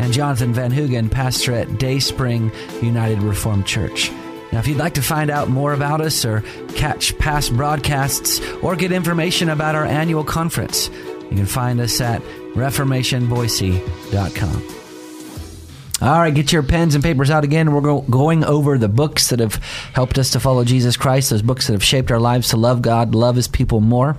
and Jonathan Van Hoogen, pastor at Dayspring United Reformed Church. Now, if you'd like to find out more about us or catch past broadcasts or get information about our annual conference, you can find us at reformationboise.com. All right, get your pens and papers out again. We're go- going over the books that have helped us to follow Jesus Christ, those books that have shaped our lives to love God, love His people more.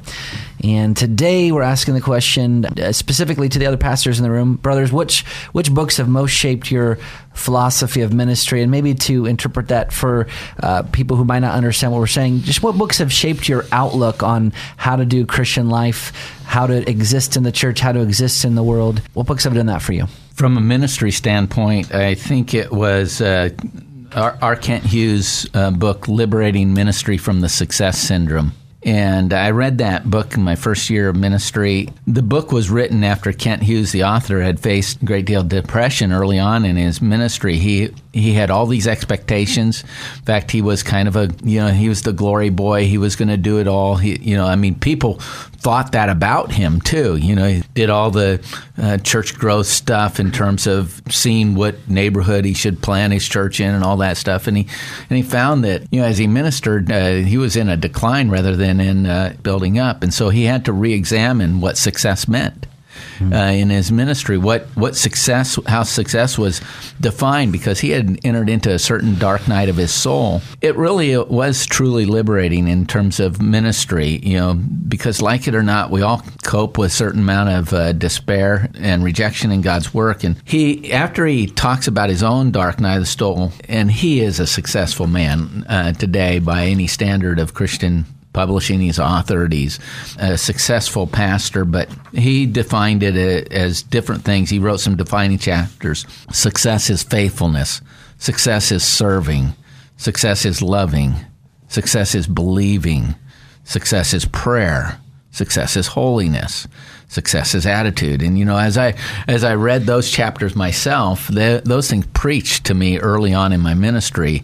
And today we're asking the question uh, specifically to the other pastors in the room, brothers, which which books have most shaped your philosophy of ministry, and maybe to interpret that for uh, people who might not understand what we're saying, just what books have shaped your outlook on how to do Christian life, how to exist in the church, how to exist in the world. What books have done that for you? From a ministry standpoint, I think it was. Uh, R. R. Kent Hughes' uh, book, Liberating Ministry from the Success Syndrome. And I read that book in my first year of ministry. The book was written after Kent Hughes, the author, had faced a great deal of depression early on in his ministry. He he had all these expectations. In fact, he was kind of a you know he was the glory boy. He was going to do it all. He you know I mean people thought that about him too. You know he did all the uh, church growth stuff in terms of seeing what neighborhood he should plant his church in and all that stuff. And he and he found that you know as he ministered, uh, he was in a decline rather than in uh, building up, and so he had to re-examine what success meant uh, in his ministry. What what success, how success was defined, because he had entered into a certain dark night of his soul. It really was truly liberating in terms of ministry. You know, because like it or not, we all cope with a certain amount of uh, despair and rejection in God's work. And he, after he talks about his own dark night of the soul, and he is a successful man uh, today by any standard of Christian publishing. He's authored. He's a successful pastor, but he defined it as different things. He wrote some defining chapters. Success is faithfulness. Success is serving. Success is loving. Success is believing. Success is prayer. Success is holiness. Success is attitude. And you know, as I as I read those chapters myself, the, those things preached to me early on in my ministry.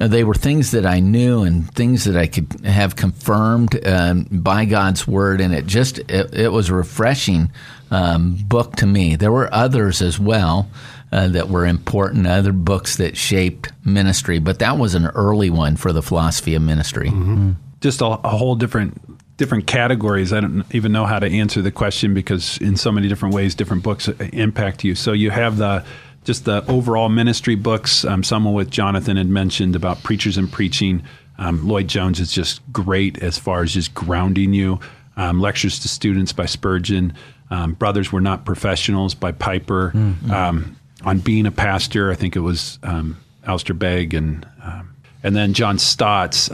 Uh, they were things that I knew and things that I could have confirmed um, by God's word, and it just it, it was a refreshing um, book to me. There were others as well. Uh, that were important, other books that shaped ministry, but that was an early one for the philosophy of ministry. Mm-hmm. Just a, a whole different different categories. I don't even know how to answer the question because in so many different ways, different books impact you. So you have the just the overall ministry books. Um, someone with Jonathan had mentioned about preachers and preaching. Um, Lloyd Jones is just great as far as just grounding you. Um, lectures to students by Spurgeon. Um, Brothers Were Not Professionals by Piper. Mm-hmm. on being a pastor, I think it was um, Alistair Begg and um, and then John Stott's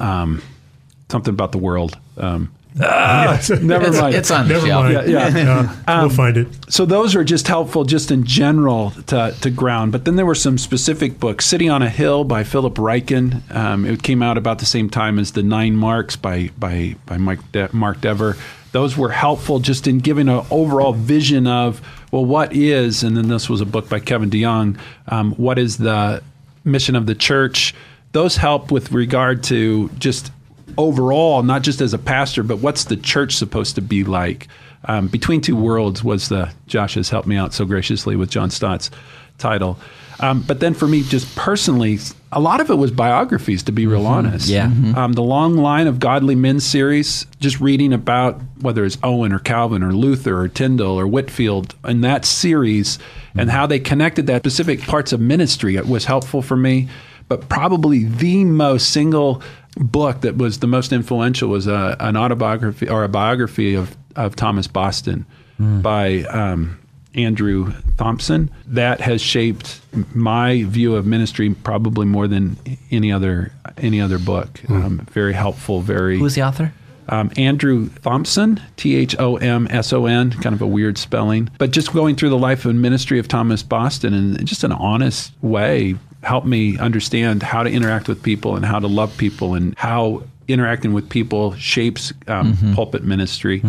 something about the world. Um, Ah, never it's, mind. It's on the Never shelf. mind. Yeah, yeah. Uh, we'll find it. So those are just helpful, just in general, to, to ground. But then there were some specific books. "City on a Hill" by Philip Ryken. Um, it came out about the same time as the Nine Marks by by by Mike De- Mark Dever. Those were helpful just in giving an overall vision of well, what is, and then this was a book by Kevin DeYoung. Um, what is the mission of the church? Those help with regard to just overall, not just as a pastor, but what's the church supposed to be like? Um, Between Two Worlds was the Josh has helped me out so graciously with John Stott's title. Um, but then for me, just personally, a lot of it was biographies, to be real honest. Yeah. Mhm. Um, the Long Line of Godly Men series, just reading about whether it's Owen or Calvin or Luther or Tyndale or Whitefield in that series and how they connected that specific parts of ministry, it was helpful for me. But probably the most single book that was the most influential was a, an autobiography or a biography of, of Thomas Boston by um, Andrew Thomson. That has shaped my view of ministry probably more than any other any other book. Um, very helpful. Very Who's the author? um, Andrew Thomson, T H O M S O N, kind of a weird spelling, but just going through the life and ministry of Thomas Boston in just an honest way, helped me understand how to interact with people and how to love people and how interacting with people shapes um, Mm-hmm. pulpit ministry.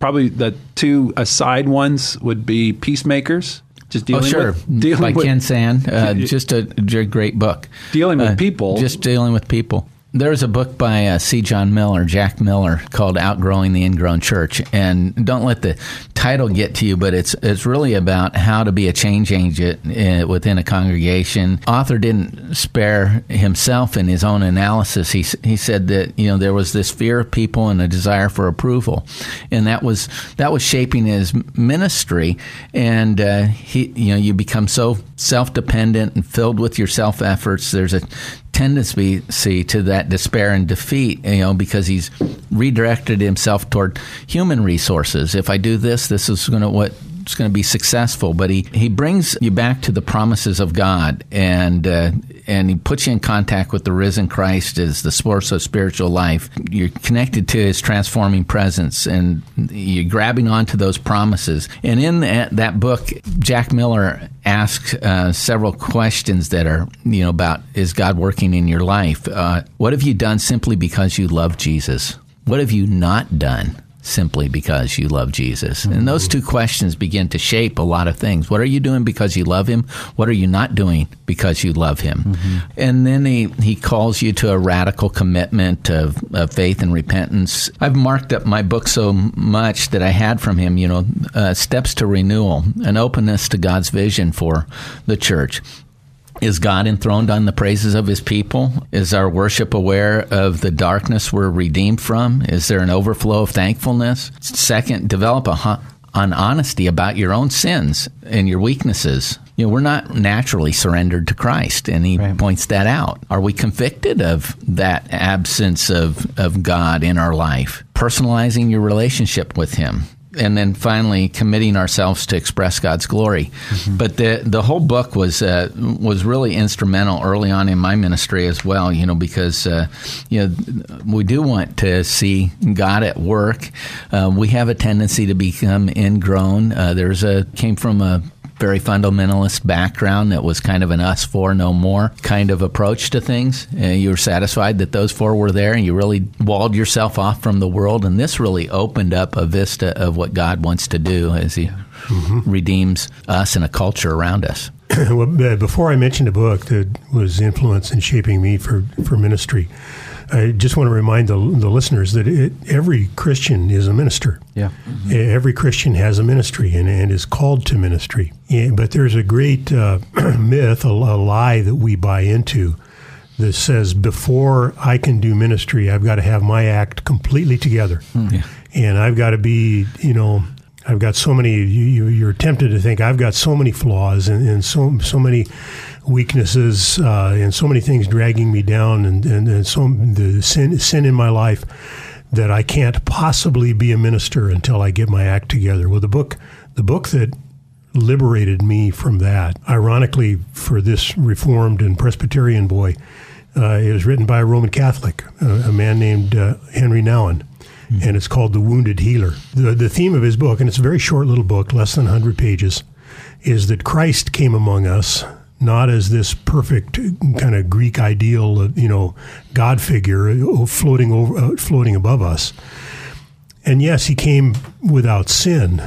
Probably the two aside ones would be Peacemakers. Just Oh, dealing sure. with dealing By with, Ken Sande. Uh, just a, j- great book. Dealing with Uh, people. Just dealing with people. There's a book by uh, C. John Miller, Jack Miller, called "Outgrowing the Ingrown Church," and don't let the title get to you, but it's it's really about how to be a change agent uh, within a congregation. Author didn't spare himself in his own analysis. He he said that you know there was this fear of people and a desire for approval, and that was that was shaping his ministry. And uh, he you know you become so self dependent and filled with your self efforts. There's a tendency to that despair and defeat, you know, because he's redirected himself toward human resources. If I do this, this is going to what it's going to be successful. But he, he brings you back to the promises of God, and uh, and he puts you in contact with the risen Christ as the source of spiritual life. You're connected to His transforming presence, and you're grabbing onto those promises. And in that, that book, Jack Miller asks uh, several questions that are you know about is God working in your life? Uh, what have you done simply because you love Jesus? What have you not done? Simply because you love Jesus? And those two questions begin to shape a lot of things. What are you doing because you love Him? What are you not doing because you love Him? And then he, he calls you to a radical commitment of, of faith and repentance. I've marked up my book so much that I had from him, you know, uh, steps to renewal, an openness to God's vision for the church. Is God enthroned on the praises of his people? Is our worship aware of the darkness we're redeemed from? Is there an overflow of thankfulness? Second, develop a an honesty about your own sins and your weaknesses. You know, we're not naturally surrendered to Christ, and he Right. points that out. Are we convicted of that absence of, of God in our life? Personalizing your relationship with him and then finally committing ourselves to express God's glory. But the the whole book was uh, was really instrumental early on in my ministry as well. You know, because uh, you know we do want to see God at work. Uh, we have a tendency to become ingrown. Uh, there's a came from a very fundamentalist background that was kind of an us for no more kind of approach to things. Uh, you were satisfied that those four were there and you really walled yourself off from the world. And this really opened up a vista of what God wants to do as He redeems us and a culture around us. well, uh, before I mentioned a book that was influence in shaping me for, for ministry, I just want to remind the, the listeners that it, every Christian is a minister. Yeah. Every Christian has a ministry and, and is called to ministry. Yeah, but there's a great uh, myth, a, a lie that we buy into that says before I can do ministry, I've got to have my act completely together. And I've got to be, you know, I've got so many, you, you- you're tempted to think I've got so many flaws and, and so, so many weaknesses uh, and so many things dragging me down and, and, and so the sin, sin in my life that I can't possibly be a minister until I get my act together. Well, the book, the book that liberated me from that, ironically, for this Reformed and Presbyterian boy, uh, it was written by a Roman Catholic, uh, a man named uh, Henri Nouwen. And it's called The Wounded Healer. The, the theme of his book, and it's a very short little book, less than 100 pages, is that Christ came among us not as this perfect kind of Greek ideal, you know, God figure uh, floating over, uh, floating above us. And yes, he came without sin,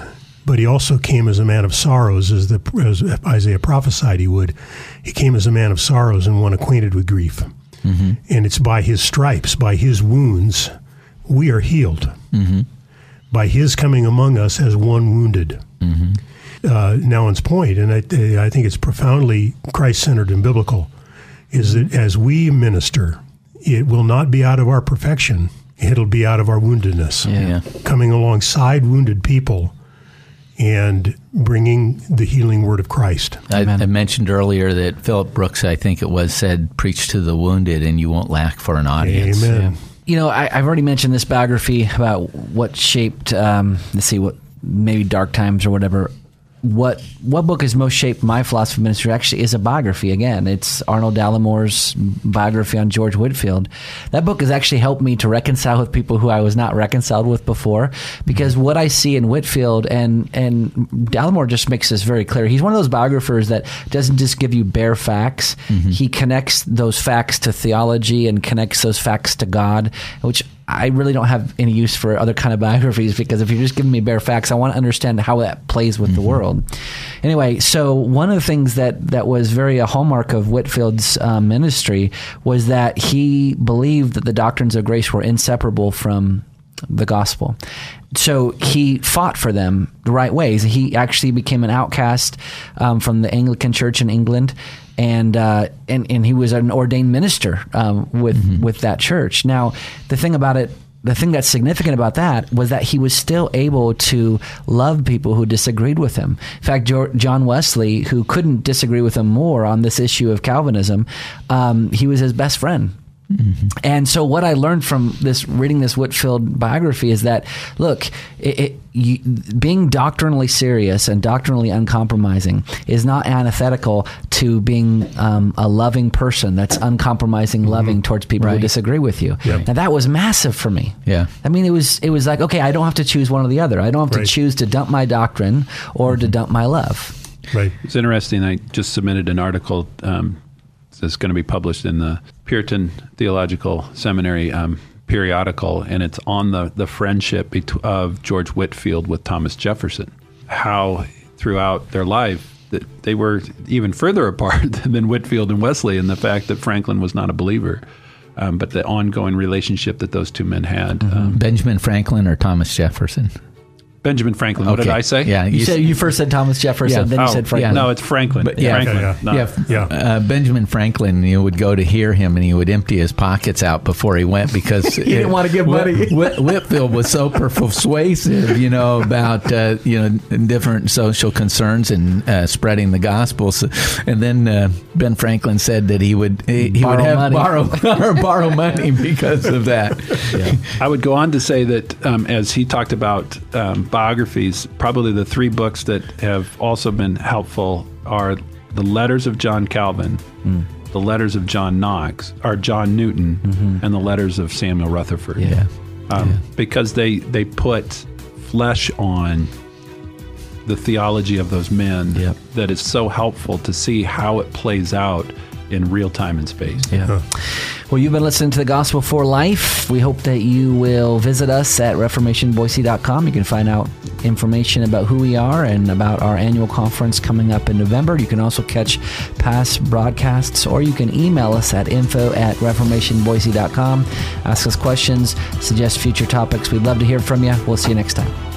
but he also came as a man of sorrows, as, the, as Isaiah prophesied he would. He came as a man of sorrows and one acquainted with grief. And it's by his stripes, by his wounds, we are healed. By his coming among us as one wounded. Uh, Nouwen's point, and I, I think it's profoundly Christ centered and biblical, is that as we minister, it will not be out of our perfection, it'll be out of our woundedness Yeah. coming alongside wounded people and bringing the healing word of Christ. I, I mentioned earlier that Philip Brooks, I think it was, said, "Preach to the wounded, and you won't lack for an audience." Amen. You know, I, I've already mentioned this biography about what shaped, um, let's see, what maybe dark times or whatever what what book has most shaped my philosophy of ministry actually is a biography. Again, it's Arnold Dallimore's biography on George Whitefield That book has actually helped me to reconcile with people who I was not reconciled with before, because what I see in Whitefield and and Dallimore just makes this very clear. He's one of those biographers that doesn't just give you bare facts. Mm-hmm. He connects those facts to theology and connects those facts to God, which I really don't have any use for other kind of biographies because if you're just giving me bare facts, I want to understand how that plays with mm-hmm. the world. Anyway, so one of the things that that was very a hallmark of Whitefield's um, ministry was that he believed that the doctrines of grace were inseparable from the gospel. So he fought for them the right ways. He actually became an outcast um, from the Anglican Church in England, and uh, and and he was an ordained minister um, with mm-hmm. with that church. Now, the thing about it. The thing that's significant about that was that he was still able to love people who disagreed with him. In fact, John Wesley, who couldn't disagree with him more on this issue of Calvinism, um, he was his best friend Mm-hmm. And so, what I learned from this reading this Whitefield biography is that look, it, it, you, being doctrinally serious and doctrinally uncompromising is not antithetical to being um, a loving person that's uncompromising, mm-hmm. loving towards people right. who disagree with you. Yeah. And that was massive for me. Yeah, I mean, it was it was like okay, I don't have to choose one or the other. I don't have right. to choose to dump my doctrine or mm-hmm. to dump my love. Right. It's interesting. I just submitted an article um, that's going to be published in the Puritan Theological Seminary um, periodical, and it's on the, the friendship bet- of George Whitefield with Thomas Jefferson. How throughout their life that they were even further apart than Whitefield and Wesley, and the fact that Franklin was not a believer. Um, but the ongoing relationship that those two men had. Mm-hmm. Um, Benjamin Franklin or Thomas Jefferson? Benjamin Franklin. What did I say? Yeah, you, you said you first said Thomas Jefferson, yeah. then you oh, said Franklin. Yeah. No, it's Franklin. But yeah, Franklin. yeah, no. yeah. yeah. Uh, Benjamin Franklin, you would go to hear him, and he would empty his pockets out before he went because he it, didn't want to give money. Whit, Whitefield was so persuasive, you know, about uh, you know different social concerns and uh, spreading the gospel. So, and then uh, Ben Franklin said that he would he, he would have money. borrow borrow money because of that. Yeah. I would go on to say that um, as he talked about um, biographies probably the three books that have also been helpful are the letters of John Calvin, mm. the letters of John Knox, or John Newton, mm-hmm. and the letters of Samuel Rutherford. Yeah. Um, yeah. Because they, they put flesh on the theology of those men yep. that is so helpful to see how it plays out in real time and space. Yeah. Huh. Well, you've been listening to the Gospel for Life. We hope that you will visit us at reformationboise.com. You can find out information about who we are and about our annual conference coming up in November. You can also catch past broadcasts or you can email us at info at reformationboise.com. Ask us questions, suggest future topics. We'd love to hear from you. We'll see you next time.